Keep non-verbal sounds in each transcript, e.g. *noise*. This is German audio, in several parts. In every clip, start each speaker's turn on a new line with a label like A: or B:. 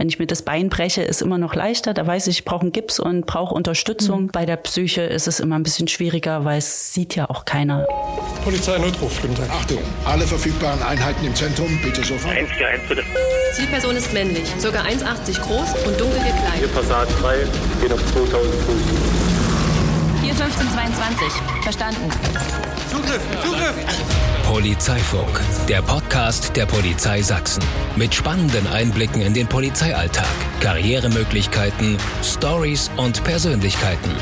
A: Wenn ich mir das Bein breche, ist immer noch leichter. Da weiß ich, ich brauche einen Gips und brauche Unterstützung. Mhm. Bei der Psyche ist es immer ein bisschen schwieriger, weil es sieht ja auch keiner.
B: Notruf, guten Tag.
C: Achtung, alle verfügbaren Einheiten im Zentrum, bitte sofort.
D: 141 bitte. Zielperson ist männlich, ca. 1,80 groß und dunkel gekleidet.
E: Hier Passat 3, gehen auf 2000 Fuß.
D: Hier 1522, verstanden.
B: Zugriff, Zugriff!
F: Polizeifunk, der Podcast der Polizei Sachsen. Mit spannenden Einblicken in den Polizeialltag, Karrieremöglichkeiten, Stories und Persönlichkeiten.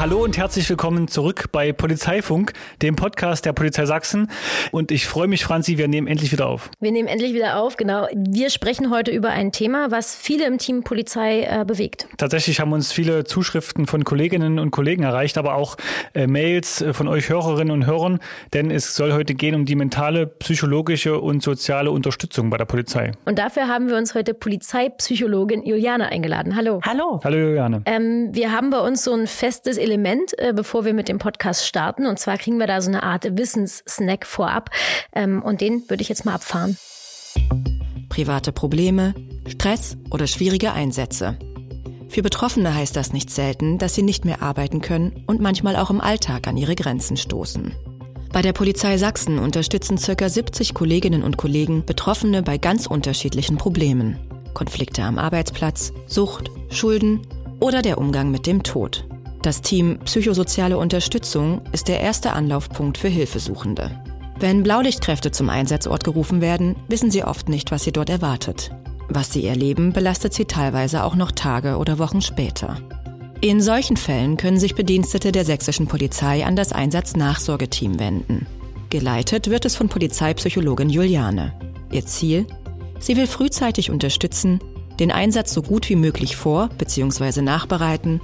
G: Hallo und herzlich willkommen zurück bei Polizeifunk, dem Podcast der Polizei Sachsen. Und ich freue mich, Franzi, wir nehmen endlich wieder auf.
H: Wir nehmen endlich wieder auf, genau. Wir sprechen heute über ein Thema, was viele im Team Polizei äh, bewegt.
G: Tatsächlich haben uns viele Zuschriften von Kolleginnen und Kollegen erreicht, aber auch äh, Mails äh, von euch Hörerinnen und Hörern, denn es soll heute gehen um die mentale, psychologische und soziale Unterstützung bei der Polizei.
H: Und dafür haben wir uns heute Polizeipsychologin Juliane eingeladen. Hallo.
A: Hallo.
G: Hallo Juliane.
H: Ähm, wir haben bei uns so ein festes Element, äh, bevor wir mit dem Podcast starten. Und zwar kriegen wir da so eine Art Wissenssnack vorab. Ähm, und den würde ich jetzt mal abfahren.
I: Private Probleme, Stress oder schwierige Einsätze. Für Betroffene heißt das nicht selten, dass sie nicht mehr arbeiten können und manchmal auch im Alltag an ihre Grenzen stoßen. Bei der Polizei Sachsen unterstützen ca. 70 Kolleginnen und Kollegen Betroffene bei ganz unterschiedlichen Problemen. Konflikte am Arbeitsplatz, Sucht, Schulden oder der Umgang mit dem Tod. Das Team Psychosoziale Unterstützung ist der erste Anlaufpunkt für Hilfesuchende. Wenn Blaulichtkräfte zum Einsatzort gerufen werden, wissen sie oft nicht, was sie dort erwartet. Was sie erleben, belastet sie teilweise auch noch Tage oder Wochen später. In solchen Fällen können sich Bedienstete der sächsischen Polizei an das Einsatznachsorgeteam wenden. Geleitet wird es von Polizeipsychologin Juliane. Ihr Ziel? Sie will frühzeitig unterstützen, den Einsatz so gut wie möglich vor bzw. nachbereiten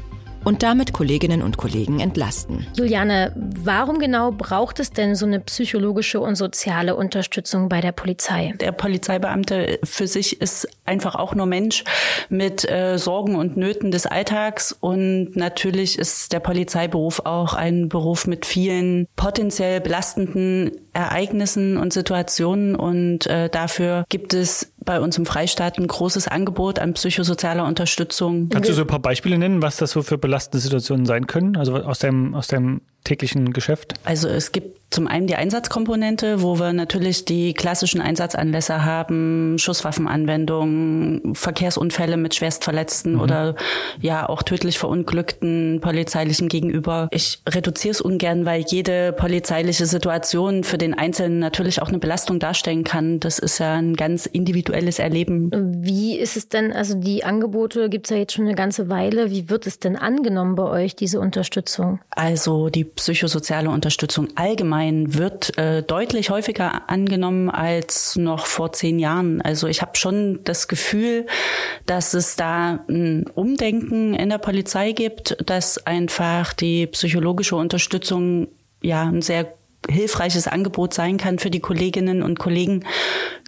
I: und damit Kolleginnen und Kollegen entlasten.
H: Juliane, warum genau braucht es denn so eine psychologische und soziale Unterstützung bei der Polizei?
A: Der Polizeibeamte für sich ist einfach auch nur Mensch mit äh, Sorgen und Nöten des Alltags und natürlich ist der Polizeiberuf auch ein Beruf mit vielen potenziell belastenden Ereignissen und Situationen und äh, dafür gibt es bei uns im Freistaat ein großes Angebot an psychosozialer Unterstützung.
G: Kannst du so ein paar Beispiele nennen, was das so für belastende Situationen sein können? Also aus deinem, aus deinem täglichen Geschäft?
A: Also es gibt zum einen die Einsatzkomponente, wo wir natürlich die klassischen Einsatzanlässe haben, Schusswaffenanwendung, Verkehrsunfälle mit Schwerstverletzten mhm. oder ja auch tödlich verunglückten polizeilichen gegenüber. Ich reduziere es ungern, weil jede polizeiliche Situation für den Einzelnen natürlich auch eine Belastung darstellen kann. Das ist ja ein ganz individuelles Erleben.
H: Wie ist es denn, also die Angebote gibt es ja jetzt schon eine ganze Weile. Wie wird es denn angenommen bei euch, diese Unterstützung?
A: Also die psychosoziale Unterstützung allgemein wird äh, deutlich häufiger angenommen als noch vor zehn Jahren. Also ich habe schon das Gefühl, dass es da ein Umdenken in der Polizei gibt, dass einfach die psychologische Unterstützung ja ein sehr hilfreiches Angebot sein kann für die Kolleginnen und Kollegen.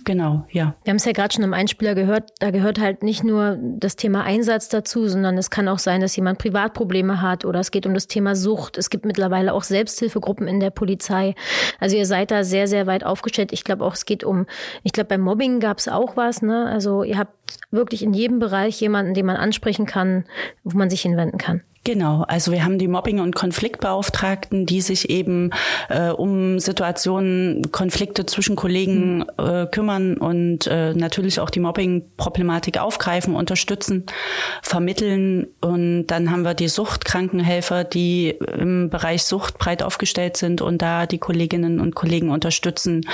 A: Genau, ja.
H: Wir haben es ja gerade schon im Einspieler gehört, da gehört halt nicht nur das Thema Einsatz dazu, sondern es kann auch sein, dass jemand Privatprobleme hat oder es geht um das Thema Sucht. Es gibt mittlerweile auch Selbsthilfegruppen in der Polizei. Also ihr seid da sehr, sehr weit aufgestellt. Ich glaube auch, es geht um, ich glaube, beim Mobbing gab es auch was, ne? Also ihr habt wirklich in jedem Bereich jemanden, den man ansprechen kann, wo man sich hinwenden kann.
A: Genau, also wir haben die Mobbing- und Konfliktbeauftragten, die sich eben äh, um Situationen, Konflikte zwischen Kollegen äh, kümmern und äh, natürlich auch die Mobbing-Problematik aufgreifen, unterstützen, vermitteln. Und dann haben wir die Suchtkrankenhelfer, die im Bereich Sucht breit aufgestellt sind und da die Kolleginnen und Kollegen unterstützen.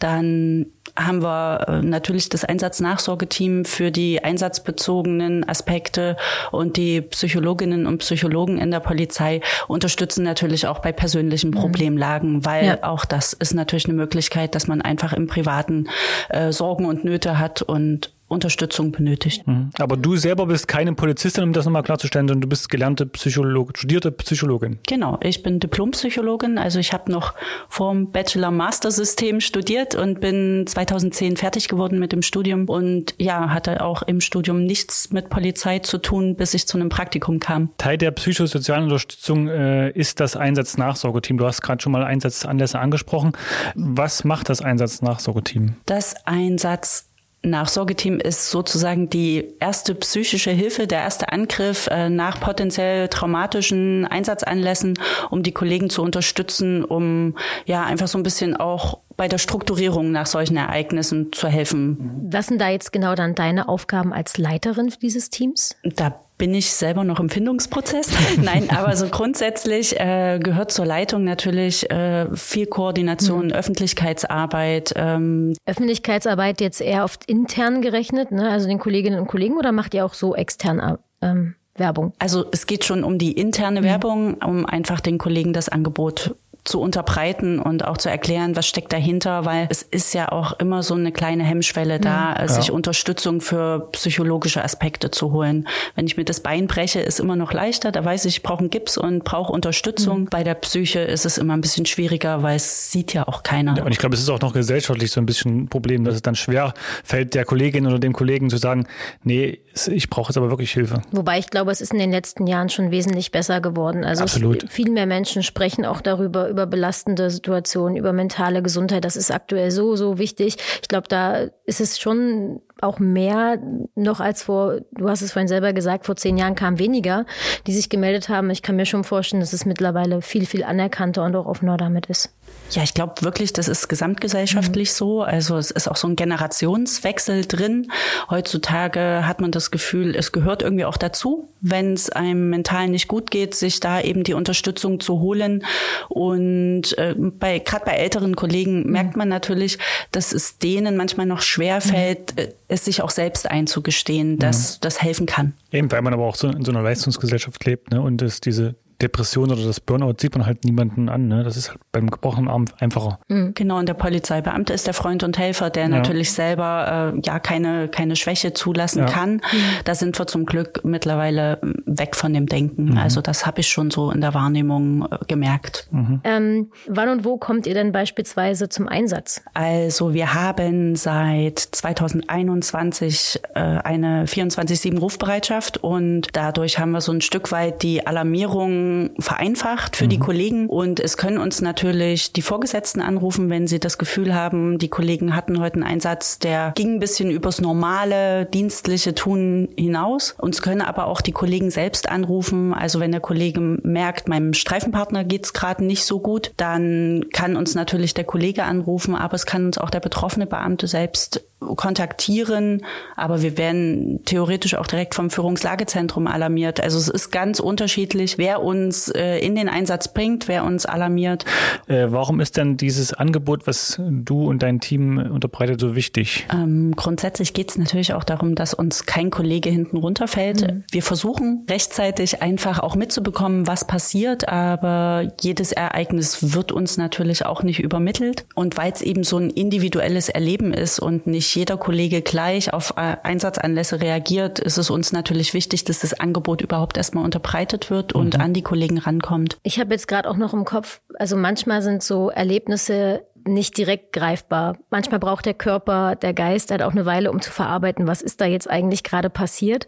A: Dann haben wir äh, natürlich das Einsatznachsorgeteam für die einsatzbezogenen Aspekte und die Psychologinnen und Psychologen in der Polizei unterstützen natürlich auch bei persönlichen mhm. Problemlagen, weil ja. auch das ist natürlich eine Möglichkeit, dass man einfach im Privaten äh, Sorgen und Nöte hat und Unterstützung benötigt.
G: Mhm. Aber du selber bist keine Polizistin, um das nochmal klarzustellen, sondern du bist gelernte Psychologin, studierte Psychologin.
A: Genau, ich bin Diplompsychologin, also ich habe noch vorm Bachelor-Master-System studiert und bin 2010 fertig geworden mit dem Studium und ja, hatte auch im Studium nichts mit Polizei zu tun, bis ich zu einem Praktikum kam.
G: Teil der psychosozialen Unterstützung äh, ist das Einsatznachsorgeteam. Du hast gerade schon mal Einsatzanlässe angesprochen. Was macht das Einsatznachsorgeteam?
A: Das Einsatz Nachsorgeteam ist sozusagen die erste psychische Hilfe, der erste Angriff äh, nach potenziell traumatischen Einsatzanlässen, um die Kollegen zu unterstützen, um ja einfach so ein bisschen auch bei der Strukturierung nach solchen Ereignissen zu helfen.
H: Was sind da jetzt genau dann deine Aufgaben als Leiterin dieses Teams?
A: Da bin ich selber noch im Findungsprozess. *laughs* Nein, aber so grundsätzlich äh, gehört zur Leitung natürlich äh, viel Koordination, mhm. Öffentlichkeitsarbeit.
H: Ähm. Öffentlichkeitsarbeit jetzt eher oft intern gerechnet, ne? also den Kolleginnen und Kollegen, oder macht ihr auch so extern ähm, Werbung?
A: Also es geht schon um die interne mhm. Werbung, um einfach den Kollegen das Angebot zu unterbreiten und auch zu erklären, was steckt dahinter, weil es ist ja auch immer so eine kleine Hemmschwelle da, ja. sich Unterstützung für psychologische Aspekte zu holen. Wenn ich mir das Bein breche, ist immer noch leichter, da weiß ich, ich brauche einen Gips und brauche Unterstützung. Mhm. Bei der Psyche ist es immer ein bisschen schwieriger, weil es sieht ja auch keiner. Ja,
G: und ich glaube, es ist auch noch gesellschaftlich so ein bisschen ein Problem, dass es dann schwer fällt, der Kollegin oder dem Kollegen zu sagen, nee, ich brauche jetzt aber wirklich Hilfe.
H: Wobei ich glaube, es ist in den letzten Jahren schon wesentlich besser geworden. Also Absolut. viel mehr Menschen sprechen auch darüber, über belastende Situationen, über mentale Gesundheit. Das ist aktuell so, so wichtig. Ich glaube, da ist es schon auch mehr noch als vor, du hast es vorhin selber gesagt, vor zehn Jahren kam weniger, die sich gemeldet haben. Ich kann mir schon vorstellen, dass es mittlerweile viel, viel anerkannter und auch offener damit ist.
A: Ja, ich glaube wirklich, das ist gesamtgesellschaftlich mhm. so. Also es ist auch so ein Generationswechsel drin. Heutzutage hat man das Gefühl, es gehört irgendwie auch dazu, wenn es einem mental nicht gut geht, sich da eben die Unterstützung zu holen. Und äh, bei gerade bei älteren Kollegen mhm. merkt man natürlich, dass es denen manchmal noch schwer fällt, mhm. es sich auch selbst einzugestehen, dass mhm. das helfen kann.
G: Eben, weil man aber auch so in so einer Leistungsgesellschaft lebt, ne? Und es diese Depression oder das Burnout sieht man halt niemanden an. Ne? Das ist halt beim gebrochenen Arm einfacher.
A: Mhm. Genau, und der Polizeibeamte ist der Freund und Helfer, der ja. natürlich selber äh, ja keine, keine Schwäche zulassen ja. kann. Mhm. Da sind wir zum Glück mittlerweile weg von dem Denken. Mhm. Also das habe ich schon so in der Wahrnehmung äh, gemerkt.
H: Mhm. Ähm, wann und wo kommt ihr denn beispielsweise zum Einsatz?
A: Also wir haben seit 2021 äh, eine 24-7 Rufbereitschaft und dadurch haben wir so ein Stück weit die Alarmierung vereinfacht für mhm. die Kollegen und es können uns natürlich die Vorgesetzten anrufen, wenn sie das Gefühl haben, die Kollegen hatten heute einen Einsatz, der ging ein bisschen übers normale dienstliche Tun hinaus. Uns können aber auch die Kollegen selbst anrufen. Also wenn der Kollege merkt, meinem Streifenpartner geht's gerade nicht so gut, dann kann uns natürlich der Kollege anrufen, aber es kann uns auch der betroffene Beamte selbst kontaktieren, aber wir werden theoretisch auch direkt vom Führungslagezentrum alarmiert. Also es ist ganz unterschiedlich, wer uns äh, in den Einsatz bringt, wer uns alarmiert.
G: Äh, warum ist denn dieses Angebot, was du und dein Team unterbreitet, so wichtig?
A: Ähm, grundsätzlich geht es natürlich auch darum, dass uns kein Kollege hinten runterfällt. Mhm. Wir versuchen rechtzeitig einfach auch mitzubekommen, was passiert, aber jedes Ereignis wird uns natürlich auch nicht übermittelt. Und weil es eben so ein individuelles Erleben ist und nicht nicht jeder Kollege gleich auf äh, Einsatzanlässe reagiert, ist es uns natürlich wichtig, dass das Angebot überhaupt erstmal unterbreitet wird und mhm. an die Kollegen rankommt.
H: Ich habe jetzt gerade auch noch im Kopf, also manchmal sind so Erlebnisse nicht direkt greifbar. Manchmal braucht der Körper, der Geist halt auch eine Weile, um zu verarbeiten, was ist da jetzt eigentlich gerade passiert.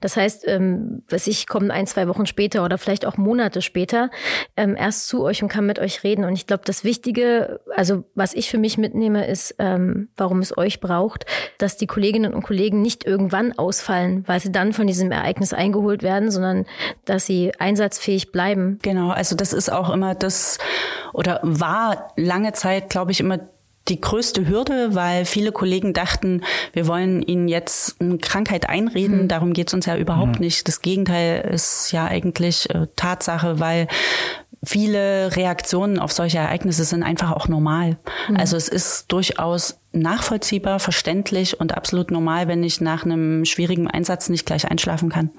H: Das heißt, ähm, was ich komme ein, zwei Wochen später oder vielleicht auch Monate später ähm, erst zu euch und kann mit euch reden. Und ich glaube, das Wichtige, also was ich für mich mitnehme, ist, ähm, warum es euch braucht, dass die Kolleginnen und Kollegen nicht irgendwann ausfallen, weil sie dann von diesem Ereignis eingeholt werden, sondern dass sie einsatzfähig bleiben.
A: Genau, also das ist auch immer das oder war lange Zeit, glaube ich, immer die größte Hürde, weil viele Kollegen dachten, wir wollen ihnen jetzt eine Krankheit einreden. Mhm. Darum geht es uns ja überhaupt mhm. nicht. Das Gegenteil ist ja eigentlich äh, Tatsache, weil viele Reaktionen auf solche Ereignisse sind einfach auch normal. Mhm. Also es ist durchaus nachvollziehbar, verständlich und absolut normal, wenn ich nach einem schwierigen Einsatz nicht gleich einschlafen kann.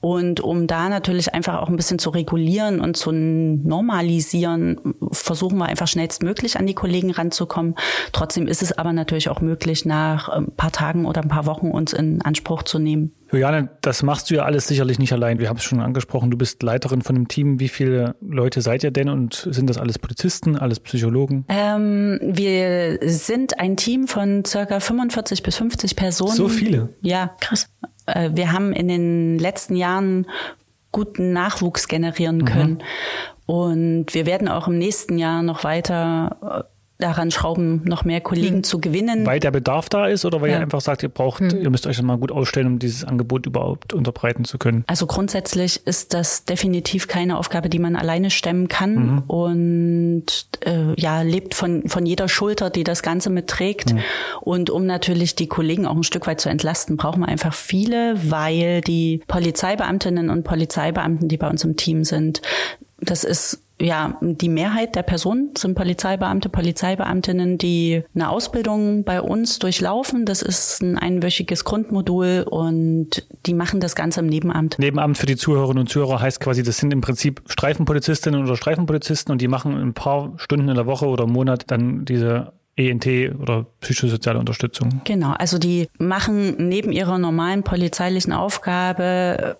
A: Und um da natürlich einfach auch ein bisschen zu regulieren und zu normalisieren, versuchen wir einfach schnellstmöglich an die Kollegen ranzukommen. Trotzdem ist es aber natürlich auch möglich, nach ein paar Tagen oder ein paar Wochen uns in Anspruch zu nehmen.
G: Juliane, das machst du ja alles sicherlich nicht allein. Wir haben es schon angesprochen, du bist Leiterin von einem Team. Wie viele Leute seid ihr denn und sind das alles Polizisten, alles Psychologen?
A: Ähm, wir sind ein Team von circa 45 bis 50 Personen.
G: So viele?
A: Ja, krass. Äh, wir haben in den letzten Jahren guten Nachwuchs generieren mhm. können. Mhm. Und wir werden auch im nächsten Jahr noch weiter daran schrauben, noch mehr Kollegen mhm. zu gewinnen.
G: Weil der Bedarf da ist oder weil ja. ihr einfach sagt, ihr braucht, mhm. ihr müsst euch mal gut aufstellen, um dieses Angebot überhaupt unterbreiten zu können?
A: Also grundsätzlich ist das definitiv keine Aufgabe, die man alleine stemmen kann mhm. und äh, ja, lebt von, von jeder Schulter, die das Ganze mitträgt. Mhm. Und um natürlich die Kollegen auch ein Stück weit zu entlasten, brauchen wir einfach viele, weil die Polizeibeamtinnen und Polizeibeamten, die bei uns im Team sind, das ist ja, die Mehrheit der Personen sind Polizeibeamte, Polizeibeamtinnen, die eine Ausbildung bei uns durchlaufen. Das ist ein einwöchiges Grundmodul und die machen das Ganze im Nebenamt.
G: Nebenamt für die Zuhörerinnen und Zuhörer heißt quasi, das sind im Prinzip Streifenpolizistinnen oder Streifenpolizisten und die machen ein paar Stunden in der Woche oder im Monat dann diese ENT oder psychosoziale Unterstützung.
A: Genau, also die machen neben ihrer normalen polizeilichen Aufgabe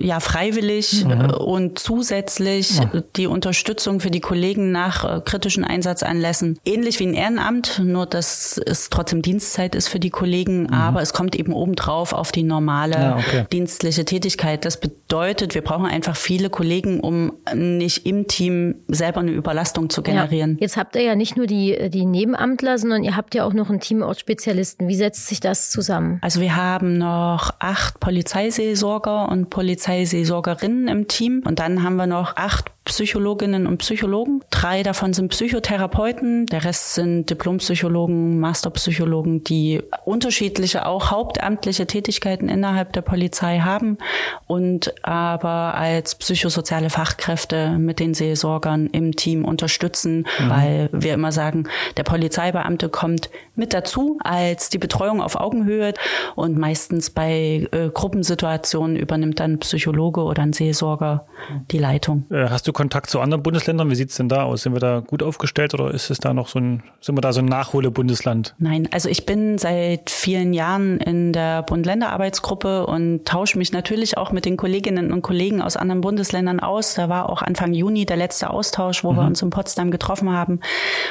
A: ja freiwillig mhm. Äh, und zusätzlich ja. die Unterstützung für die Kollegen nach äh, kritischen Einsatzanlässen. Ähnlich wie ein Ehrenamt, nur dass es trotzdem Dienstzeit ist für die Kollegen, mhm. aber es kommt eben obendrauf auf die normale ja, okay. dienstliche Tätigkeit. Das bedeutet, wir brauchen einfach viele Kollegen, um nicht im Team selber eine Überlastung zu generieren.
H: Ja. Jetzt habt ihr ja nicht nur die, die Nebenamtler, sondern ihr habt ja auch noch ein Team aus Spezialisten. Wie setzt sich das zusammen?
A: Also wir haben noch acht Polizeiseelsorger und Polizei Polizeiseelsorgerinnen im Team. Und dann haben wir noch acht Psychologinnen und Psychologen. Drei davon sind Psychotherapeuten, der Rest sind Diplompsychologen, Masterpsychologen, die unterschiedliche, auch hauptamtliche Tätigkeiten innerhalb der Polizei haben und aber als psychosoziale Fachkräfte mit den Seelsorgern im Team unterstützen, mhm. weil wir immer sagen, der Polizeibeamte kommt mit dazu als die Betreuung auf Augenhöhe und meistens bei äh, Gruppensituationen übernimmt dann ein Psychologe oder ein Seelsorger die Leitung.
G: Äh, hast du Kontakt zu anderen Bundesländern? Wie sieht es denn da aus? Sind wir da gut aufgestellt oder ist es da noch so ein, sind wir da so ein Nachholebundesland?
A: Nein, also ich bin seit vielen Jahren in der Bund-Länder-Arbeitsgruppe und tausche mich natürlich auch mit den Kolleginnen und Kollegen aus anderen Bundesländern aus. Da war auch Anfang Juni der letzte Austausch, wo mhm. wir uns in Potsdam getroffen haben.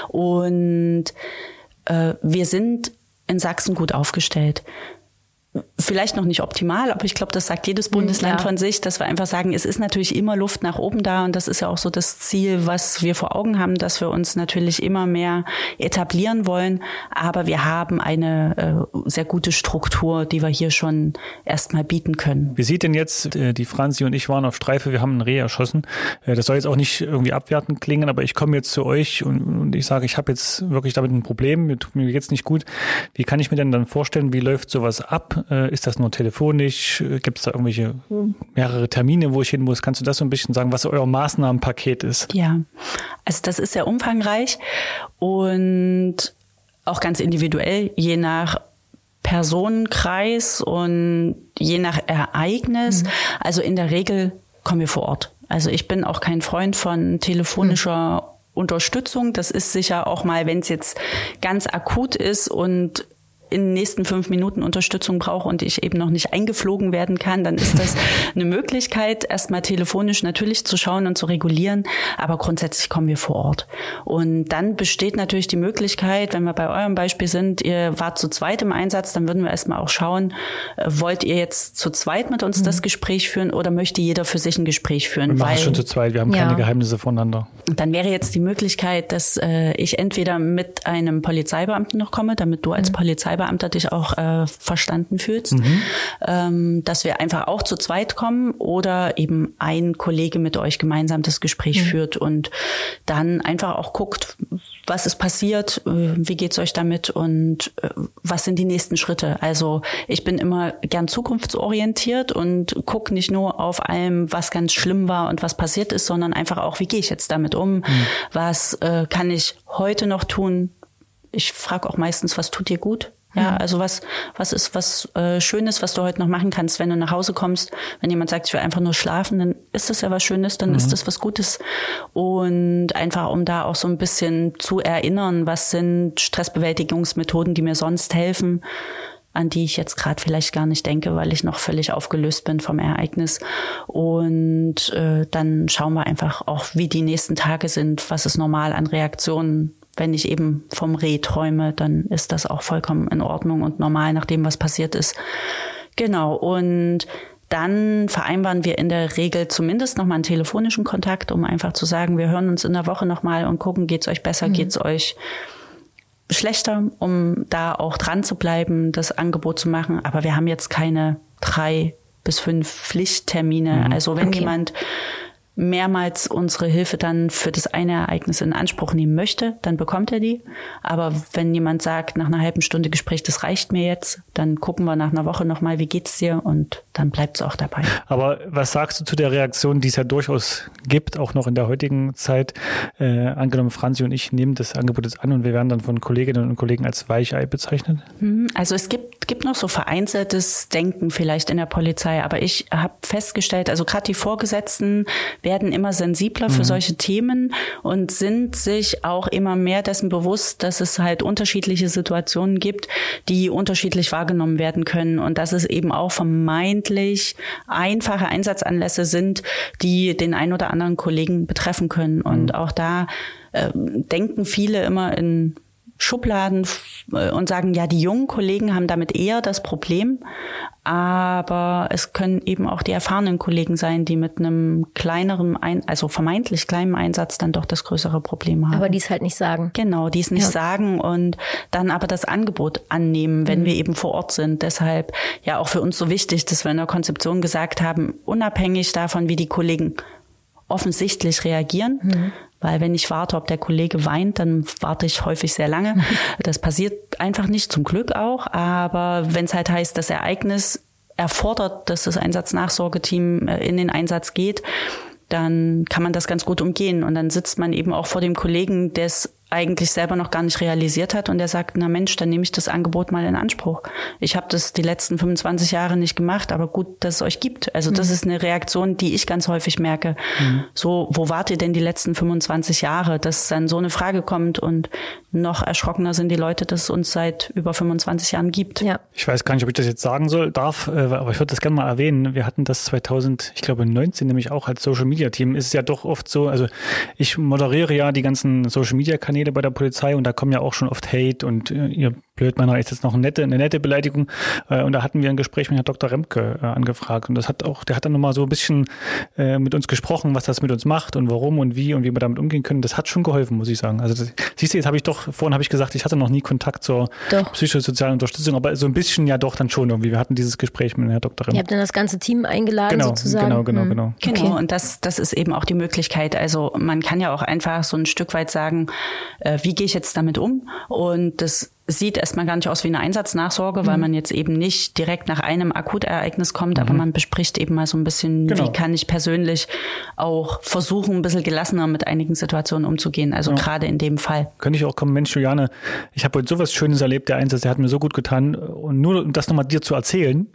A: Und äh, wir sind in Sachsen gut aufgestellt vielleicht noch nicht optimal, aber ich glaube, das sagt jedes Bundesland ja. von sich, dass wir einfach sagen, es ist natürlich immer Luft nach oben da und das ist ja auch so das Ziel, was wir vor Augen haben, dass wir uns natürlich immer mehr etablieren wollen, aber wir haben eine äh, sehr gute Struktur, die wir hier schon erstmal bieten können.
G: Wie sieht denn jetzt, äh, die Franzi und ich waren auf Streife, wir haben einen Reh erschossen. Äh, das soll jetzt auch nicht irgendwie abwertend klingen, aber ich komme jetzt zu euch und, und ich sage, ich habe jetzt wirklich damit ein Problem, mir, mir geht's nicht gut. Wie kann ich mir denn dann vorstellen, wie läuft sowas ab? Äh, ist das nur telefonisch? Gibt es da irgendwelche mehrere Termine, wo ich hin muss? Kannst du das so ein bisschen sagen, was euer Maßnahmenpaket ist?
A: Ja, also das ist sehr umfangreich und auch ganz individuell, je nach Personenkreis und je nach Ereignis. Mhm. Also in der Regel kommen wir vor Ort. Also ich bin auch kein Freund von telefonischer mhm. Unterstützung. Das ist sicher auch mal, wenn es jetzt ganz akut ist und in den nächsten fünf Minuten Unterstützung brauche und ich eben noch nicht eingeflogen werden kann, dann ist das *laughs* eine Möglichkeit, erstmal telefonisch natürlich zu schauen und zu regulieren. Aber grundsätzlich kommen wir vor Ort. Und dann besteht natürlich die Möglichkeit, wenn wir bei eurem Beispiel sind, ihr wart zu zweit im Einsatz, dann würden wir erstmal auch schauen, äh, wollt ihr jetzt zu zweit mit uns mhm. das Gespräch führen oder möchte jeder für sich ein Gespräch führen?
G: Wir machen es schon zu zweit, wir haben ja. keine Geheimnisse voneinander.
A: Dann wäre jetzt die Möglichkeit, dass äh, ich entweder mit einem Polizeibeamten noch komme, damit du als mhm. Polizeibeamter Polizeibeamter dich auch äh, verstanden fühlst, mhm. ähm, dass wir einfach auch zu zweit kommen oder eben ein Kollege mit euch gemeinsam das Gespräch mhm. führt und dann einfach auch guckt, was ist passiert, wie geht's euch damit und äh, was sind die nächsten Schritte. Also ich bin immer gern zukunftsorientiert und gucke nicht nur auf allem, was ganz schlimm war und was passiert ist, sondern einfach auch, wie gehe ich jetzt damit um, mhm. was äh, kann ich heute noch tun. Ich frage auch meistens, was tut dir gut? Ja, also was, was ist was äh, Schönes, was du heute noch machen kannst, wenn du nach Hause kommst. Wenn jemand sagt, ich will einfach nur schlafen, dann ist das ja was Schönes, dann mhm. ist das was Gutes. Und einfach, um da auch so ein bisschen zu erinnern, was sind Stressbewältigungsmethoden, die mir sonst helfen, an die ich jetzt gerade vielleicht gar nicht denke, weil ich noch völlig aufgelöst bin vom Ereignis. Und äh, dann schauen wir einfach auch, wie die nächsten Tage sind, was ist normal an Reaktionen wenn ich eben vom Reh träume, dann ist das auch vollkommen in Ordnung und normal nach dem, was passiert ist. Genau. Und dann vereinbaren wir in der Regel zumindest nochmal einen telefonischen Kontakt, um einfach zu sagen, wir hören uns in der Woche nochmal und gucken, geht's euch besser, mhm. geht's euch schlechter, um da auch dran zu bleiben, das Angebot zu machen. Aber wir haben jetzt keine drei bis fünf Pflichttermine. Mhm. Also wenn okay. jemand mehrmals unsere Hilfe dann für das eine Ereignis in Anspruch nehmen möchte, dann bekommt er die. Aber wenn jemand sagt, nach einer halben Stunde Gespräch, das reicht mir jetzt, dann gucken wir nach einer Woche nochmal, wie geht's dir? Und dann bleibt es auch dabei.
G: Aber was sagst du zu der Reaktion, die es ja durchaus gibt, auch noch in der heutigen Zeit? Äh, angenommen, Franzi und ich nehmen das Angebot jetzt an und wir werden dann von Kolleginnen und Kollegen als Weichei bezeichnet?
A: Mhm. Also es gibt, gibt noch so vereinzeltes Denken vielleicht in der Polizei, aber ich habe festgestellt, also gerade die Vorgesetzten werden immer sensibler für mhm. solche Themen und sind sich auch immer mehr dessen bewusst, dass es halt unterschiedliche Situationen gibt, die unterschiedlich wahrgenommen werden können und dass es eben auch vermeintlich einfache Einsatzanlässe sind, die den ein oder anderen Kollegen betreffen können. Und mhm. auch da äh, denken viele immer in Schubladen äh, und sagen, ja, die jungen Kollegen haben damit eher das Problem, aber es können eben auch die erfahrenen Kollegen sein, die mit einem kleineren, Ein also vermeintlich kleinen Einsatz dann doch das größere Problem haben.
H: Aber die es halt nicht sagen.
A: Genau, die es nicht ja. sagen und dann aber das Angebot annehmen, wenn mhm. wir eben vor Ort sind. Deshalb ja auch für uns so wichtig, dass wir in der Konzeption gesagt haben, unabhängig davon, wie die Kollegen offensichtlich reagieren, mhm. Weil wenn ich warte, ob der Kollege weint, dann warte ich häufig sehr lange. *laughs* Das passiert einfach nicht, zum Glück auch. Aber wenn es halt heißt, das Ereignis erfordert, dass das Einsatznachsorgeteam äh, in den Einsatz geht, dann kann man das ganz gut umgehen. Und dann sitzt man eben auch vor dem Kollegen, der es eigentlich selber noch gar nicht realisiert hat und der sagt, na Mensch, dann nehme ich das Angebot mal in Anspruch. Ich habe das die letzten 25 Jahre nicht gemacht, aber gut, dass es euch gibt. Also das mhm. ist eine Reaktion, die ich ganz häufig merke. Mhm. So, wo wart ihr denn die letzten 25 Jahre, dass dann so eine Frage kommt und noch erschrockener sind die Leute, dass es uns seit über 25 Jahren gibt.
G: Ja. Ich weiß gar nicht, ob ich das jetzt sagen soll, darf, äh, aber ich würde das gerne mal erwähnen. Wir hatten das 2000, ich glaube 19 nämlich auch als Social Media Team. Ist es ja doch oft so, also ich moderiere ja die ganzen Social Media Kanäle bei der Polizei und da kommen ja auch schon oft Hate und äh, ihr Blödmänner ist jetzt noch eine nette, eine nette Beleidigung. Äh, und da hatten wir ein Gespräch mit Herrn Dr. Remke äh, angefragt. Und das hat auch, der hat dann nochmal so ein bisschen äh, mit uns gesprochen, was das mit uns macht und warum und wie und wie wir damit umgehen können. Das hat schon geholfen, muss ich sagen. Also das, siehst du, jetzt habe ich doch, vorhin habe ich gesagt, ich hatte noch nie Kontakt zur doch. psychosozialen Unterstützung, aber so ein bisschen ja doch dann schon irgendwie. Wir hatten dieses Gespräch mit Herrn Dr. Remke.
H: Ihr habt dann das ganze Team eingeladen
G: genau,
H: sozusagen.
G: Genau, genau, mhm. genau.
A: Genau, okay. und das, das ist eben auch die Möglichkeit. Also man kann ja auch einfach so ein Stück weit sagen, äh, wie gehe ich jetzt damit um? Und das sieht erstmal gar nicht aus wie eine Einsatznachsorge, mhm. weil man jetzt eben nicht direkt nach einem Akutereignis kommt, mhm. aber man bespricht eben mal so ein bisschen, genau. wie kann ich persönlich auch versuchen, ein bisschen gelassener mit einigen Situationen umzugehen. Also ja. gerade in dem Fall.
G: Könnte ich auch kommen, Mensch, Juliane, ich habe heute sowas Schönes erlebt, der Einsatz, der hat mir so gut getan. Und nur um das nochmal dir zu erzählen.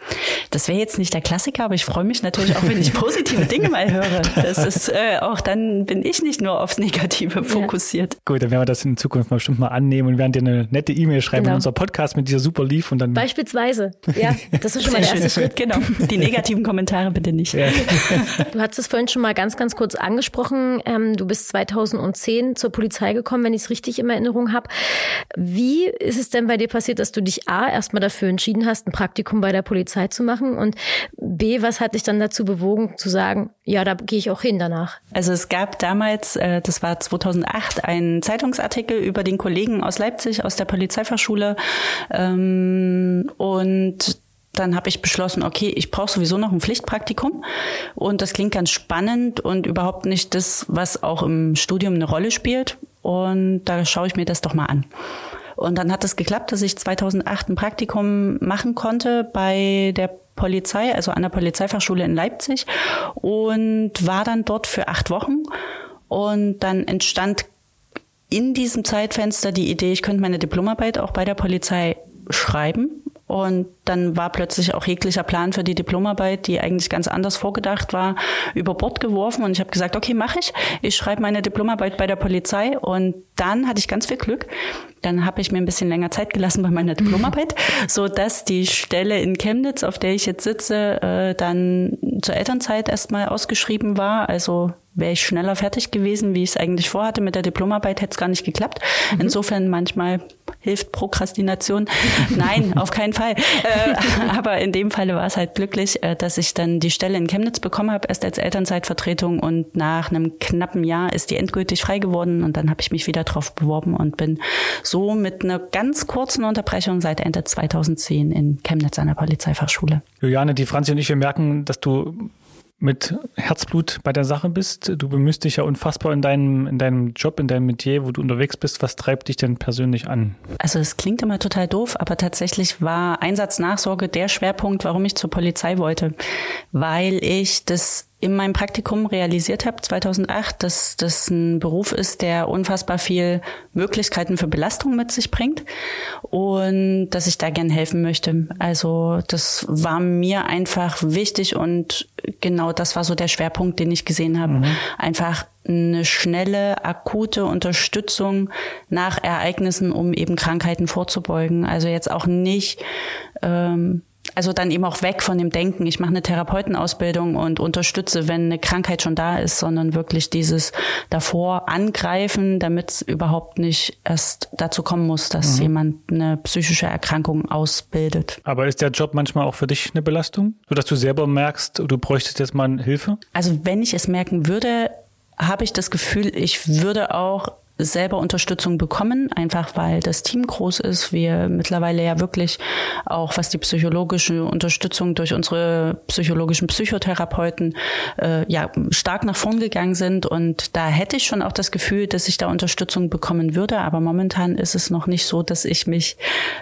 A: Das wäre jetzt nicht der Klassiker, aber ich freue mich natürlich auch, wenn ich *laughs* positive Dinge mal höre. Das *laughs* ist äh, auch, dann bin ich nicht nur aufs Negative fokussiert.
G: Ja. Gut, dann werden wir das in Zukunft mal bestimmt mal annehmen und werden dir eine nette E-Mail schreiben, genau. wenn unser Podcast mit dir super lief und dann.
H: Beispielsweise. Ja, das ist schon *laughs* mal der erste Schritt.
A: Genau. Die negativen Kommentare bitte nicht. Ja.
H: Du hast es vorhin schon mal ganz, ganz kurz angesprochen. Ähm, du bist 2010 zur Polizei gekommen, wenn ich es richtig in Erinnerung habe. Wie ist es denn bei dir passiert, dass du dich A, erstmal dafür entschieden hast, ein Praktikum bei der Polizei zu machen und B, was hat dich dann dazu bewogen zu sagen, ja, da gehe ich auch hin danach?
A: Also es gab damals, äh, das war 2008, einen Zeitungsartikel über den Kollegen aus Leipzig aus der Polizeifachschule ähm, und dann habe ich beschlossen, okay, ich brauche sowieso noch ein Pflichtpraktikum. Und das klingt ganz spannend und überhaupt nicht das, was auch im Studium eine Rolle spielt. Und da schaue ich mir das doch mal an. Und dann hat es geklappt, dass ich 2008 ein Praktikum machen konnte bei der Polizei, also an der Polizeifachschule in Leipzig und war dann dort für acht Wochen. Und dann entstand in diesem Zeitfenster die Idee, ich könnte meine Diplomarbeit auch bei der Polizei schreiben. Und dann war plötzlich auch jeglicher Plan für die Diplomarbeit, die eigentlich ganz anders vorgedacht war, über Bord geworfen. Und ich habe gesagt, okay, mache ich. Ich schreibe meine Diplomarbeit bei der Polizei. Und dann hatte ich ganz viel Glück. Dann habe ich mir ein bisschen länger Zeit gelassen bei meiner Diplomarbeit, *laughs* so dass die Stelle in Chemnitz, auf der ich jetzt sitze, äh, dann zur Elternzeit erstmal ausgeschrieben war. Also wäre ich schneller fertig gewesen, wie ich es eigentlich vorhatte. Mit der Diplomarbeit hätte es gar nicht geklappt. Mhm. Insofern manchmal hilft Prokrastination. *laughs* Nein, auf keinen Fall. Äh, aber in dem Falle war es halt glücklich, äh, dass ich dann die Stelle in Chemnitz bekommen habe, erst als Elternzeitvertretung und nach einem knappen Jahr ist die endgültig frei geworden und dann habe ich mich wieder drauf beworben und bin so mit einer ganz kurzen Unterbrechung seit Ende 2010 in Chemnitz an der Polizeifachschule.
G: Juliane, die Franzi und ich, wir merken, dass du mit Herzblut bei der Sache bist. Du bemühst dich ja unfassbar in deinem, in deinem Job, in deinem Metier, wo du unterwegs bist. Was treibt dich denn persönlich an?
A: Also es klingt immer total doof, aber tatsächlich war Einsatznachsorge der Schwerpunkt, warum ich zur Polizei wollte, weil ich das in meinem Praktikum realisiert habe, 2008, dass das ein Beruf ist, der unfassbar viel Möglichkeiten für Belastung mit sich bringt und dass ich da gern helfen möchte. Also das war mir einfach wichtig und genau das war so der Schwerpunkt, den ich gesehen habe. Mhm. Einfach eine schnelle, akute Unterstützung nach Ereignissen, um eben Krankheiten vorzubeugen. Also jetzt auch nicht ähm, also dann eben auch weg von dem Denken, ich mache eine Therapeutenausbildung und unterstütze, wenn eine Krankheit schon da ist, sondern wirklich dieses davor angreifen, damit es überhaupt nicht erst dazu kommen muss, dass mhm. jemand eine psychische Erkrankung ausbildet.
G: Aber ist der Job manchmal auch für dich eine Belastung, sodass du selber merkst, du bräuchtest jetzt mal Hilfe?
A: Also wenn ich es merken würde, habe ich das Gefühl, ich würde auch selber Unterstützung bekommen, einfach weil das Team groß ist. Wir mittlerweile ja wirklich auch, was die psychologische Unterstützung durch unsere psychologischen Psychotherapeuten äh, ja stark nach vorn gegangen sind. Und da hätte ich schon auch das Gefühl, dass ich da Unterstützung bekommen würde. Aber momentan ist es noch nicht so, dass ich mich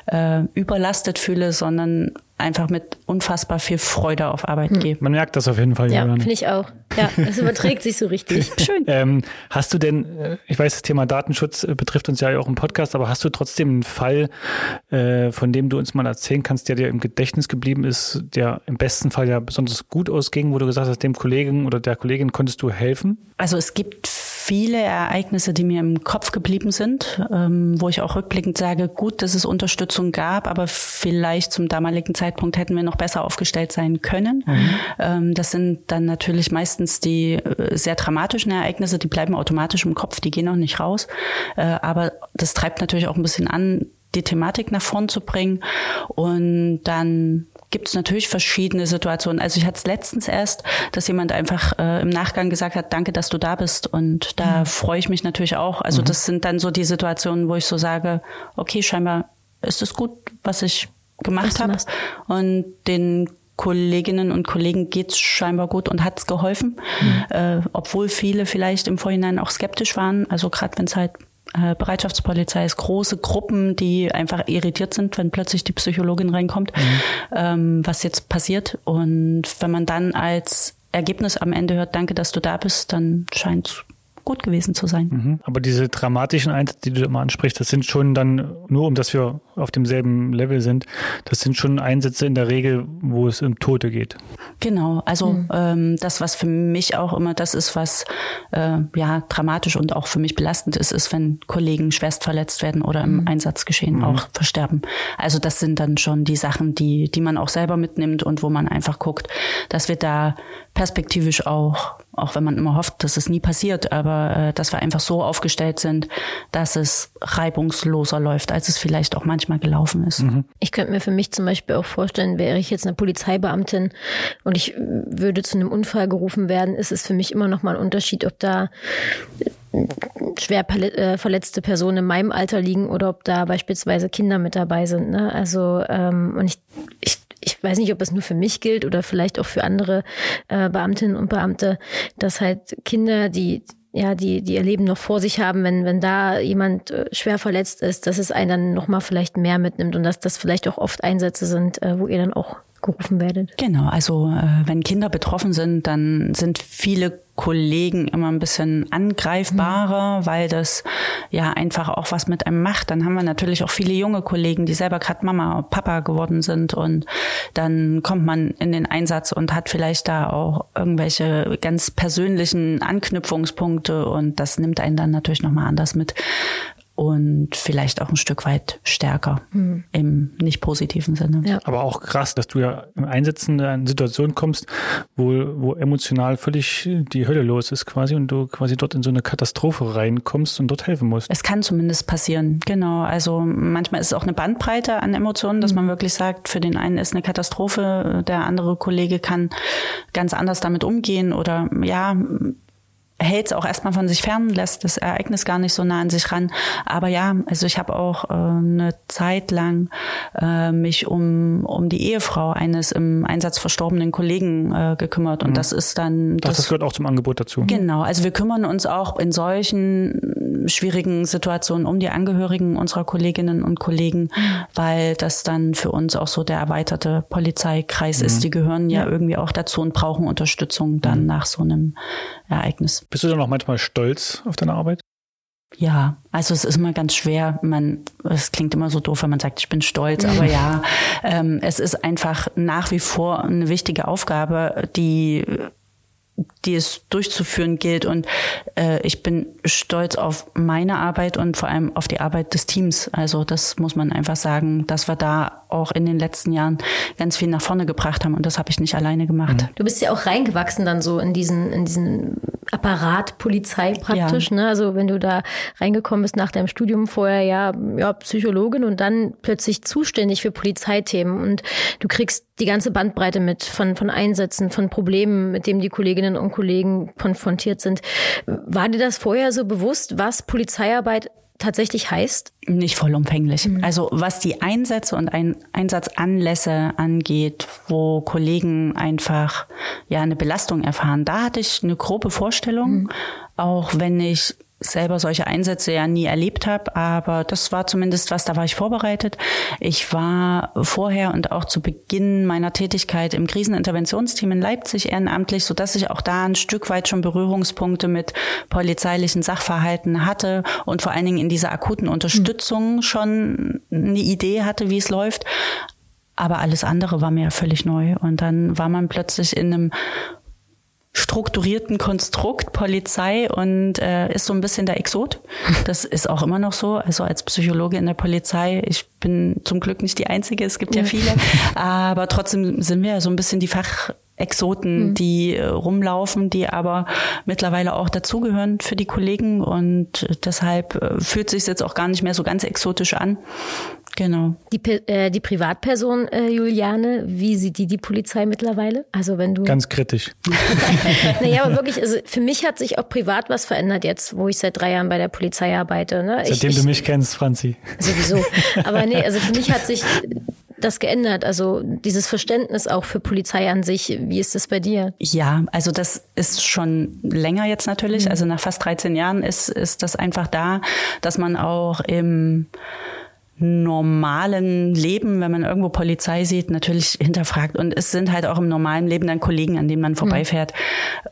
A: äh, überlastet fühle, sondern einfach mit unfassbar viel Freude auf Arbeit hm. gehe.
G: Man merkt das auf jeden Fall.
H: Ja, finde ich auch. Ja, es überträgt sich so richtig. *laughs*
A: Schön.
G: Ähm, hast du denn, äh, ich weiß, das Thema Datenschutz äh, betrifft uns ja auch im Podcast, aber hast du trotzdem einen Fall, äh, von dem du uns mal erzählen kannst, der dir im Gedächtnis geblieben ist, der im besten Fall ja besonders gut ausging, wo du gesagt hast, dem Kollegen oder der Kollegin konntest du helfen?
A: Also es gibt viele Ereignisse, die mir im Kopf geblieben sind, ähm, wo ich auch rückblickend sage, gut, dass es Unterstützung gab, aber vielleicht zum damaligen Zeitpunkt hätten wir noch besser aufgestellt sein können. Mhm. Ähm, das sind dann natürlich meistens die äh, sehr dramatischen Ereignisse, die bleiben automatisch im Kopf, die gehen auch nicht raus. Äh, aber das treibt natürlich auch ein bisschen an, die Thematik nach vorn zu bringen. Und dann gibt es natürlich verschiedene Situationen. Also ich hatte es letztens erst, dass jemand einfach äh, im Nachgang gesagt hat, danke, dass du da bist. Und da mhm. freue ich mich natürlich auch. Also mhm. das sind dann so die Situationen, wo ich so sage, okay, scheinbar ist es gut, was ich gemacht habe. Und den Kolleginnen und Kollegen geht's scheinbar gut und hat's geholfen, mhm. äh, obwohl viele vielleicht im Vorhinein auch skeptisch waren. Also gerade wenn es halt äh, Bereitschaftspolizei ist große Gruppen, die einfach irritiert sind, wenn plötzlich die Psychologin reinkommt, mhm. ähm, was jetzt passiert. Und wenn man dann als Ergebnis am Ende hört, danke, dass du da bist, dann scheint es gut gewesen zu sein.
G: Mhm. Aber diese dramatischen Einsätze, die du immer ansprichst, das sind schon dann, nur um dass wir auf demselben Level sind, das sind schon Einsätze in der Regel, wo es um Tote geht.
A: Genau, also mhm. ähm, das, was für mich auch immer das ist, was äh, ja dramatisch und auch für mich belastend ist, ist, wenn Kollegen schwerst verletzt werden oder im mhm. Einsatzgeschehen mhm. auch versterben. Also das sind dann schon die Sachen, die, die man auch selber mitnimmt und wo man einfach guckt, dass wir da perspektivisch auch auch wenn man immer hofft, dass es nie passiert, aber äh, dass wir einfach so aufgestellt sind, dass es reibungsloser läuft, als es vielleicht auch manchmal gelaufen ist. Mhm.
H: Ich könnte mir für mich zum Beispiel auch vorstellen, wäre ich jetzt eine Polizeibeamtin und ich würde zu einem Unfall gerufen werden, ist es für mich immer noch mal ein Unterschied, ob da schwer äh, verletzte Personen in meinem Alter liegen oder ob da beispielsweise Kinder mit dabei sind. Ne? Also ähm, und ich, ich ich weiß nicht, ob es nur für mich gilt oder vielleicht auch für andere äh, Beamtinnen und Beamte, dass halt Kinder, die ja, die, die ihr Leben noch vor sich haben, wenn, wenn da jemand äh, schwer verletzt ist, dass es einen dann nochmal vielleicht mehr mitnimmt und dass das vielleicht auch oft Einsätze sind, äh, wo ihr dann auch gerufen werdet.
A: Genau, also äh, wenn Kinder betroffen sind, dann sind viele Kollegen immer ein bisschen angreifbarer, mhm. weil das ja einfach auch was mit einem macht. Dann haben wir natürlich auch viele junge Kollegen, die selber gerade Mama, Papa geworden sind und dann kommt man in den Einsatz und hat vielleicht da auch irgendwelche ganz persönlichen Anknüpfungspunkte und das nimmt einen dann natürlich nochmal anders mit. Und vielleicht auch ein Stück weit stärker mhm. im nicht positiven Sinne.
G: Ja. Aber auch krass, dass du ja im Einsetzen in eine Situation kommst, wo, wo emotional völlig die Hölle los ist quasi und du quasi dort in so eine Katastrophe reinkommst und dort helfen musst.
A: Es kann zumindest passieren, genau. Also manchmal ist es auch eine Bandbreite an Emotionen, dass mhm. man wirklich sagt, für den einen ist eine Katastrophe, der andere Kollege kann ganz anders damit umgehen oder ja, hält es auch erstmal von sich fern, lässt das Ereignis gar nicht so nah an sich ran. Aber ja, also ich habe auch äh, eine Zeit lang äh, mich um, um die Ehefrau eines im Einsatz verstorbenen Kollegen äh, gekümmert. Und mhm. das ist dann.
G: Das, das gehört auch zum Angebot dazu.
A: Genau, also wir kümmern uns auch in solchen schwierigen Situationen um die Angehörigen unserer Kolleginnen und Kollegen, weil das dann für uns auch so der erweiterte Polizeikreis mhm. ist. Die gehören ja, ja, irgendwie auch dazu und brauchen Unterstützung dann mhm. nach so einem Ereignis.
G: Bist du dann auch manchmal stolz auf deine Arbeit?
A: Ja, also es ist immer ganz schwer. Man, es klingt immer so doof, wenn man sagt, ich bin stolz, aber ja, *laughs* ähm, es ist einfach nach wie vor eine wichtige Aufgabe, die die es durchzuführen gilt. Und äh, ich bin stolz auf meine Arbeit und vor allem auf die Arbeit des Teams. Also das muss man einfach sagen, dass wir da auch in den letzten Jahren ganz viel nach vorne gebracht haben. Und das habe ich nicht alleine gemacht.
H: Du bist ja auch reingewachsen dann so in diesen, in diesen Apparat Polizei praktisch. Ja. Ne? Also wenn du da reingekommen bist nach deinem Studium vorher ja, ja Psychologin und dann plötzlich zuständig für Polizeithemen und du kriegst die ganze Bandbreite mit von, von Einsätzen, von Problemen, mit denen die Kolleginnen und Kollegen konfrontiert sind. War dir das vorher so bewusst, was Polizeiarbeit tatsächlich heißt?
A: Nicht vollumfänglich. Mhm. Also was die Einsätze und ein Einsatzanlässe angeht, wo Kollegen einfach ja eine Belastung erfahren, da hatte ich eine grobe Vorstellung, mhm. auch wenn ich selber solche Einsätze ja nie erlebt habe, aber das war zumindest was, da war ich vorbereitet. Ich war vorher und auch zu Beginn meiner Tätigkeit im Kriseninterventionsteam in Leipzig ehrenamtlich, so dass ich auch da ein Stück weit schon Berührungspunkte mit polizeilichen Sachverhalten hatte und vor allen Dingen in dieser akuten Unterstützung mhm. schon eine Idee hatte, wie es läuft. Aber alles andere war mir völlig neu. Und dann war man plötzlich in einem strukturierten Konstrukt Polizei und äh, ist so ein bisschen der Exot. *laughs* Das ist auch immer noch so. Also als Psychologe in der Polizei, ich bin zum Glück nicht die Einzige, es gibt ja viele, *laughs* aber trotzdem sind wir ja so ein bisschen die Fachexoten, mhm. die äh, rumlaufen, die aber mittlerweile auch dazugehören für die Kollegen und deshalb äh, fühlt sich jetzt auch gar nicht mehr so ganz exotisch an. Genau.
H: Die, äh, die Privatperson äh, Juliane, wie sieht die die Polizei mittlerweile? Also wenn du
G: ganz kritisch. *laughs*
H: naja, aber wirklich, also für mich hat sich auch privat was verändert jetzt, wo ich seit drei Jahren bei der Polizei arbeite. Ne?
G: Seitdem
H: ich,
G: du mich kennst, Franzi.
H: Sowieso. *laughs* Aber nee, also für mich hat sich das geändert? Also dieses Verständnis auch für Polizei an sich. Wie ist das bei dir?
A: Ja, also das ist schon länger jetzt natürlich. Mhm. Also nach fast 13 Jahren ist, ist das einfach da, dass man auch im normalen Leben, wenn man irgendwo Polizei sieht, natürlich hinterfragt. Und es sind halt auch im normalen Leben dann Kollegen, an denen man vorbeifährt.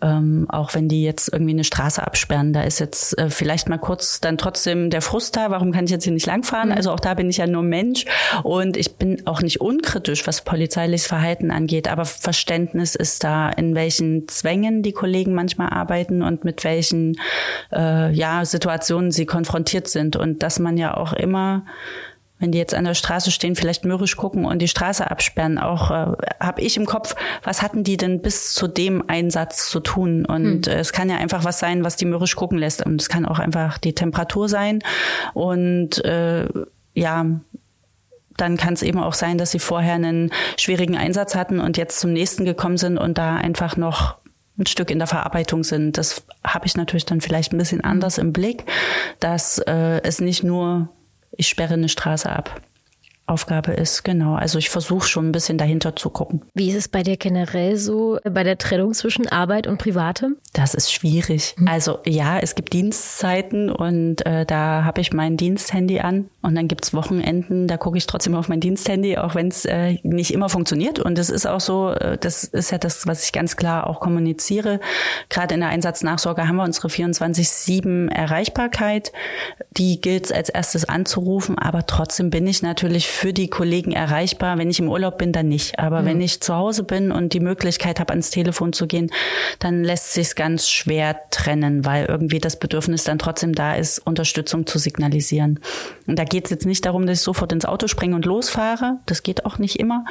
A: Mhm. Ähm, auch wenn die jetzt irgendwie eine Straße absperren, da ist jetzt äh, vielleicht mal kurz dann trotzdem der Frust da, warum kann ich jetzt hier nicht langfahren? Mhm. Also auch da bin ich ja nur Mensch und ich bin auch nicht unkritisch, was polizeiliches Verhalten angeht, aber Verständnis ist da, in welchen Zwängen die Kollegen manchmal arbeiten und mit welchen äh, ja, Situationen sie konfrontiert sind. Und dass man ja auch immer wenn die jetzt an der Straße stehen, vielleicht mürrisch gucken und die Straße absperren. Auch äh, habe ich im Kopf, was hatten die denn bis zu dem Einsatz zu tun? Und hm. äh, es kann ja einfach was sein, was die mürrisch gucken lässt. Und es kann auch einfach die Temperatur sein. Und äh, ja, dann kann es eben auch sein, dass sie vorher einen schwierigen Einsatz hatten und jetzt zum nächsten gekommen sind und da einfach noch ein Stück in der Verarbeitung sind. Das habe ich natürlich dann vielleicht ein bisschen hm. anders im Blick, dass äh, es nicht nur ich sperre eine Straße ab. Aufgabe ist. Genau. Also ich versuche schon ein bisschen dahinter zu gucken.
H: Wie ist es bei dir generell so bei der Trennung zwischen Arbeit und Privatem?
A: Das ist schwierig. Mhm. Also ja, es gibt Dienstzeiten und äh, da habe ich mein Diensthandy an und dann gibt's Wochenenden, da gucke ich trotzdem auf mein Diensthandy, auch wenn es äh, nicht immer funktioniert. Und es ist auch so, äh, das ist ja das, was ich ganz klar auch kommuniziere. Gerade in der Einsatznachsorge haben wir unsere 24-7 Erreichbarkeit. Die gilt als erstes anzurufen, aber trotzdem bin ich natürlich für die Kollegen erreichbar. Wenn ich im Urlaub bin, dann nicht. Aber mhm. wenn ich zu Hause bin und die Möglichkeit habe, ans Telefon zu gehen, dann lässt sich ganz schwer trennen, weil irgendwie das Bedürfnis dann trotzdem da ist, Unterstützung zu signalisieren. Und da geht es jetzt nicht darum, dass ich sofort ins Auto springe und losfahre. Das geht auch nicht immer.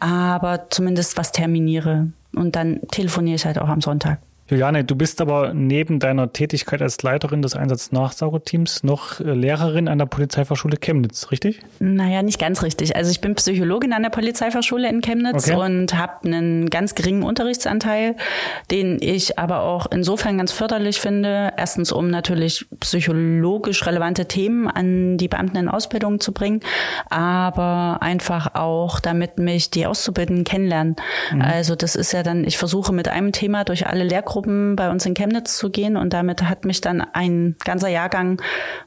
A: Aber zumindest was terminiere. Und dann telefoniere ich halt auch am Sonntag.
G: Juliane, du bist aber neben deiner Tätigkeit als Leiterin des Einsatznachsorgeteams noch äh, Lehrerin an der Polizeifachschule Chemnitz, richtig?
A: Naja, nicht ganz richtig. Also ich bin Psychologin an der Polizeifachschule in Chemnitz okay. und habe einen ganz geringen Unterrichtsanteil, den ich aber auch insofern ganz förderlich finde. Erstens, um natürlich psychologisch relevante Themen an die Beamten in Ausbildung zu bringen, aber einfach auch, damit mich die Auszubildenden kennenlernen. Mhm. Also das ist ja dann, ich versuche mit einem Thema durch alle Lehrgruppen Gruppen bei uns in Chemnitz zu gehen. Und damit hat mich dann ein ganzer Jahrgang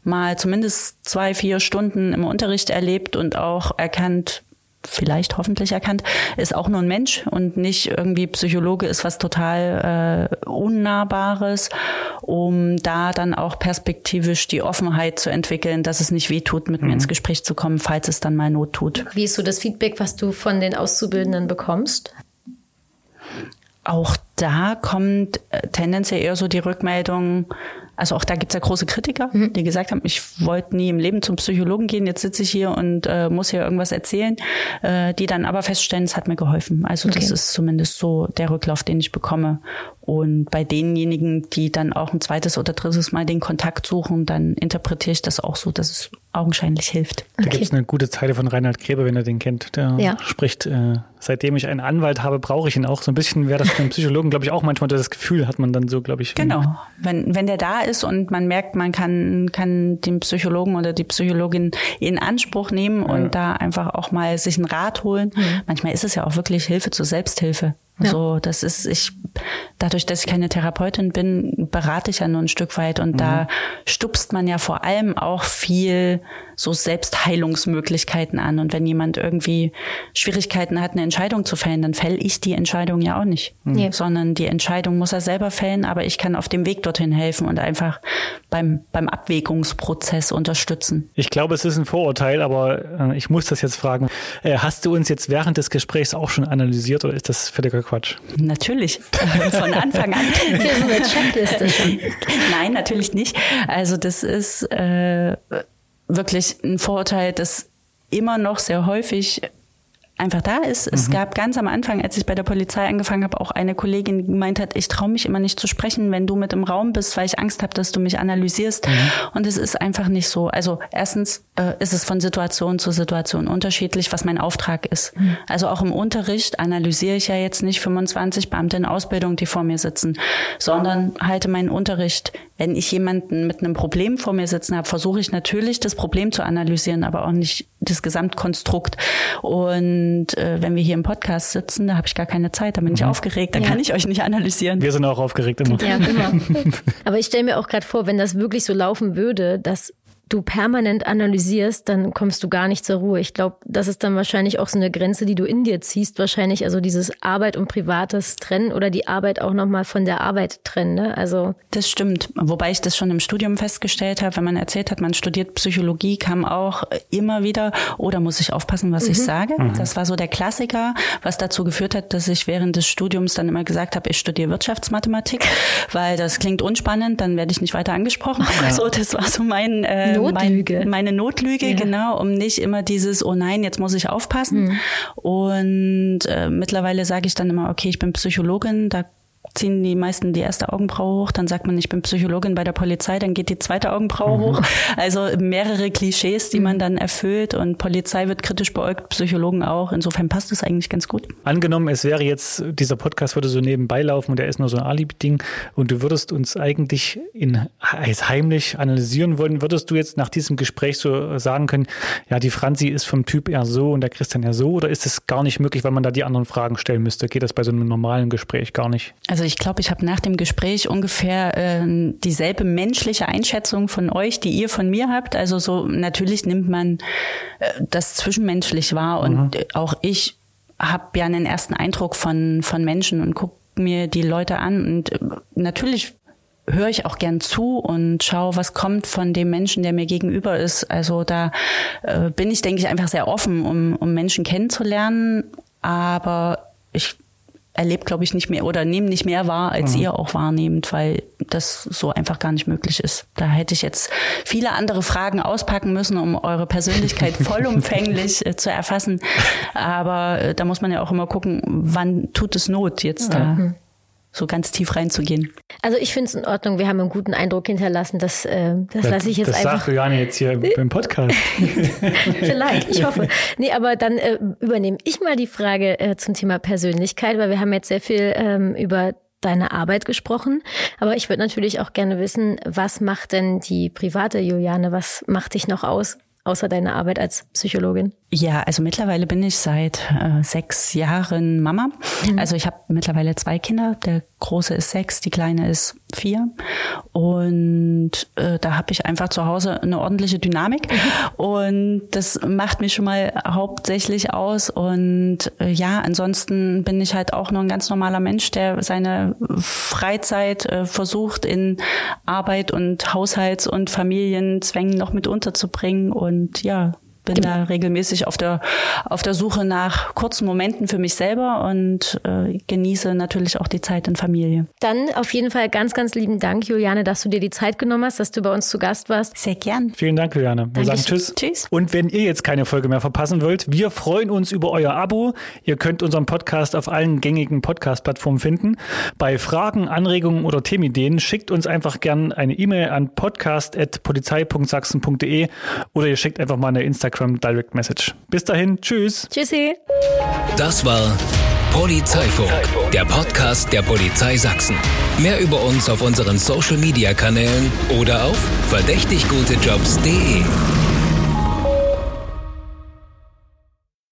A: mal zumindest zwei, vier Stunden im Unterricht erlebt und auch erkannt, vielleicht hoffentlich erkannt, ist auch nur ein Mensch und nicht irgendwie Psychologe ist was total äh, Unnahbares, um da dann auch perspektivisch die Offenheit zu entwickeln, dass es nicht weh tut, mit mhm. mir ins Gespräch zu kommen, falls es dann mal Not tut.
H: Wie ist so das Feedback, was du von den Auszubildenden bekommst?
A: Auch da kommt äh, tendenziell eher so die Rückmeldung, also auch da gibt's ja große Kritiker, mhm. die gesagt haben, ich wollte nie im Leben zum Psychologen gehen, jetzt sitze ich hier und äh, muss hier irgendwas erzählen, äh, die dann aber feststellen, es hat mir geholfen. Also okay. das ist zumindest so der Rücklauf, den ich bekomme. Und bei denjenigen, die dann auch ein zweites oder drittes Mal den Kontakt suchen, dann interpretiere ich das auch so, dass es augenscheinlich hilft.
G: Da okay. gibt es eine gute Zeile von Reinhard Gräber, wenn er den kennt. Der ja. spricht, äh, seitdem ich einen Anwalt habe, brauche ich ihn auch. So ein bisschen wäre das für einen Psychologen, glaube ich, auch manchmal das Gefühl, hat man dann so, glaube ich.
A: Genau. Wenn, wenn der da ist und man merkt, man kann, kann den Psychologen oder die Psychologin in Anspruch nehmen ja. und da einfach auch mal sich einen Rat holen. Mhm. Manchmal ist es ja auch wirklich Hilfe zur Selbsthilfe. Ja. So, das ist, ich, dadurch, dass ich keine Therapeutin bin, berate ich ja nur ein Stück weit und mhm. da stupst man ja vor allem auch viel so Selbstheilungsmöglichkeiten an. Und wenn jemand irgendwie Schwierigkeiten hat, eine Entscheidung zu fällen, dann fäll ich die Entscheidung ja auch nicht. Mhm. Sondern die Entscheidung muss er selber fällen, aber ich kann auf dem Weg dorthin helfen und einfach beim, beim Abwägungsprozess unterstützen.
G: Ich glaube, es ist ein Vorurteil, aber äh, ich muss das jetzt fragen. Äh, hast du uns jetzt während des Gesprächs auch schon analysiert oder ist das völliger Quatsch?
A: Natürlich. *laughs* Von Anfang an. Hier so eine Checkliste schon. Nein, natürlich nicht. Also das ist äh, wirklich ein Vorurteil, das immer noch sehr häufig einfach da ist. Mhm. Es gab ganz am Anfang, als ich bei der Polizei angefangen habe, auch eine Kollegin, die gemeint hat, ich traue mich immer nicht zu sprechen, wenn du mit im Raum bist, weil ich Angst habe, dass du mich analysierst. Mhm. Und es ist einfach nicht so. Also erstens äh, ist es von Situation zu Situation unterschiedlich, was mein Auftrag ist. Mhm. Also auch im Unterricht analysiere ich ja jetzt nicht 25 Beamte in Ausbildung, die vor mir sitzen, sondern halte meinen Unterricht. Wenn ich jemanden mit einem Problem vor mir sitzen habe, versuche ich natürlich, das Problem zu analysieren, aber auch nicht das Gesamtkonstrukt. Und äh, wenn wir hier im Podcast sitzen, da habe ich gar keine Zeit, da bin ich mhm. aufgeregt, da ja. kann ich euch nicht analysieren.
G: Wir sind auch aufgeregt immer. Ja, immer. *laughs*
H: Aber ich stelle mir auch gerade vor, wenn das wirklich so laufen würde, dass du permanent analysierst, dann kommst du gar nicht zur Ruhe. Ich glaube, das ist dann wahrscheinlich auch so eine Grenze, die du in dir ziehst, wahrscheinlich also dieses Arbeit und Privates trennen oder die Arbeit auch nochmal von der Arbeit trennen. Ne? Also
A: das stimmt. Wobei ich das schon im Studium festgestellt habe, wenn man erzählt hat, man studiert Psychologie, kam auch immer wieder, oder oh, muss ich aufpassen, was mhm. ich sage. Mhm. Das war so der Klassiker, was dazu geführt hat, dass ich während des Studiums dann immer gesagt habe, ich studiere Wirtschaftsmathematik, weil das klingt unspannend, dann werde ich nicht weiter angesprochen. Ja. So, das war so mein äh, Notlüge. Mein, meine Notlüge, ja. genau, um nicht immer dieses, oh nein, jetzt muss ich aufpassen. Mhm. Und äh, mittlerweile sage ich dann immer, okay, ich bin Psychologin, da ziehen die meisten die erste Augenbraue hoch, dann sagt man, ich bin Psychologin bei der Polizei, dann geht die zweite Augenbraue mhm. hoch. Also mehrere Klischees, die man mhm. dann erfüllt und Polizei wird kritisch beäugt, Psychologen auch. Insofern passt es eigentlich ganz gut.
G: Angenommen, es wäre jetzt, dieser Podcast würde so nebenbei laufen und er ist nur so ein Alibi-Ding und du würdest uns eigentlich in heimlich analysieren wollen, würdest du jetzt nach diesem Gespräch so sagen können, ja, die Franzi ist vom Typ eher so und der Christian eher so oder ist es gar nicht möglich, weil man da die anderen Fragen stellen müsste? Geht das bei so einem normalen Gespräch gar nicht?
A: Also ich glaube, ich habe nach dem Gespräch ungefähr äh, dieselbe menschliche Einschätzung von euch, die ihr von mir habt. Also so natürlich nimmt man äh, das zwischenmenschlich wahr und mhm. auch ich habe ja einen ersten Eindruck von von Menschen und gucke mir die Leute an und äh, natürlich höre ich auch gern zu und schaue, was kommt von dem Menschen, der mir gegenüber ist. Also da äh, bin ich, denke ich, einfach sehr offen, um, um Menschen kennenzulernen. Aber ich erlebe, glaube ich, nicht mehr oder nehme nicht mehr wahr, als mhm. ihr auch wahrnehmt, weil das so einfach gar nicht möglich ist. Da hätte ich jetzt viele andere Fragen auspacken müssen, um eure Persönlichkeit *laughs* vollumfänglich äh, zu erfassen. Aber äh, da muss man ja auch immer gucken, wann tut es Not, jetzt da mhm so ganz tief reinzugehen.
H: Also ich finde es in Ordnung. Wir haben einen guten Eindruck hinterlassen. Das, äh, das lasse ich jetzt
G: das
H: einfach.
G: Das sagt Juliane jetzt hier *laughs* beim Podcast. *laughs*
H: Vielleicht, ich hoffe. Nee, aber dann äh, übernehme ich mal die Frage äh, zum Thema Persönlichkeit, weil wir haben jetzt sehr viel ähm, über deine Arbeit gesprochen. Aber ich würde natürlich auch gerne wissen, was macht denn die private Juliane? Was macht dich noch aus? außer deiner Arbeit als Psychologin?
A: Ja, also mittlerweile bin ich seit äh, sechs Jahren Mama. Mhm. Also ich habe mittlerweile zwei Kinder. Der große ist sechs, die kleine ist vier. Und äh, da habe ich einfach zu Hause eine ordentliche Dynamik. Mhm. Und das macht mich schon mal hauptsächlich aus. Und äh, ja, ansonsten bin ich halt auch nur ein ganz normaler Mensch, der seine Freizeit äh, versucht in Arbeit und Haushalts- und Familienzwängen noch mit unterzubringen. Und und ja, bin da regelmäßig auf der, auf der Suche nach kurzen Momenten für mich selber und äh, genieße natürlich auch die Zeit in Familie.
H: Dann auf jeden Fall ganz, ganz lieben Dank, Juliane, dass du dir die Zeit genommen hast, dass du bei uns zu Gast warst.
A: Sehr gern.
G: Vielen Dank, Juliane. Wir Dankeschön. sagen Tschüss. Tschüss. Und wenn ihr jetzt keine Folge mehr verpassen wollt, wir freuen uns über euer Abo. Ihr könnt unseren Podcast auf allen gängigen Podcast-Plattformen finden. Bei Fragen, Anregungen oder Themenideen schickt uns einfach gern eine E-Mail an podcast.polizei.sachsen.de oder ihr schickt einfach mal eine Instagram Instagram Direct Message. Bis dahin, tschüss.
H: Tschüssi.
F: Das war Polizeifunk, der Podcast der Polizei Sachsen. Mehr über uns auf unseren Social Media Kanälen oder auf verdächtiggutejobs.de.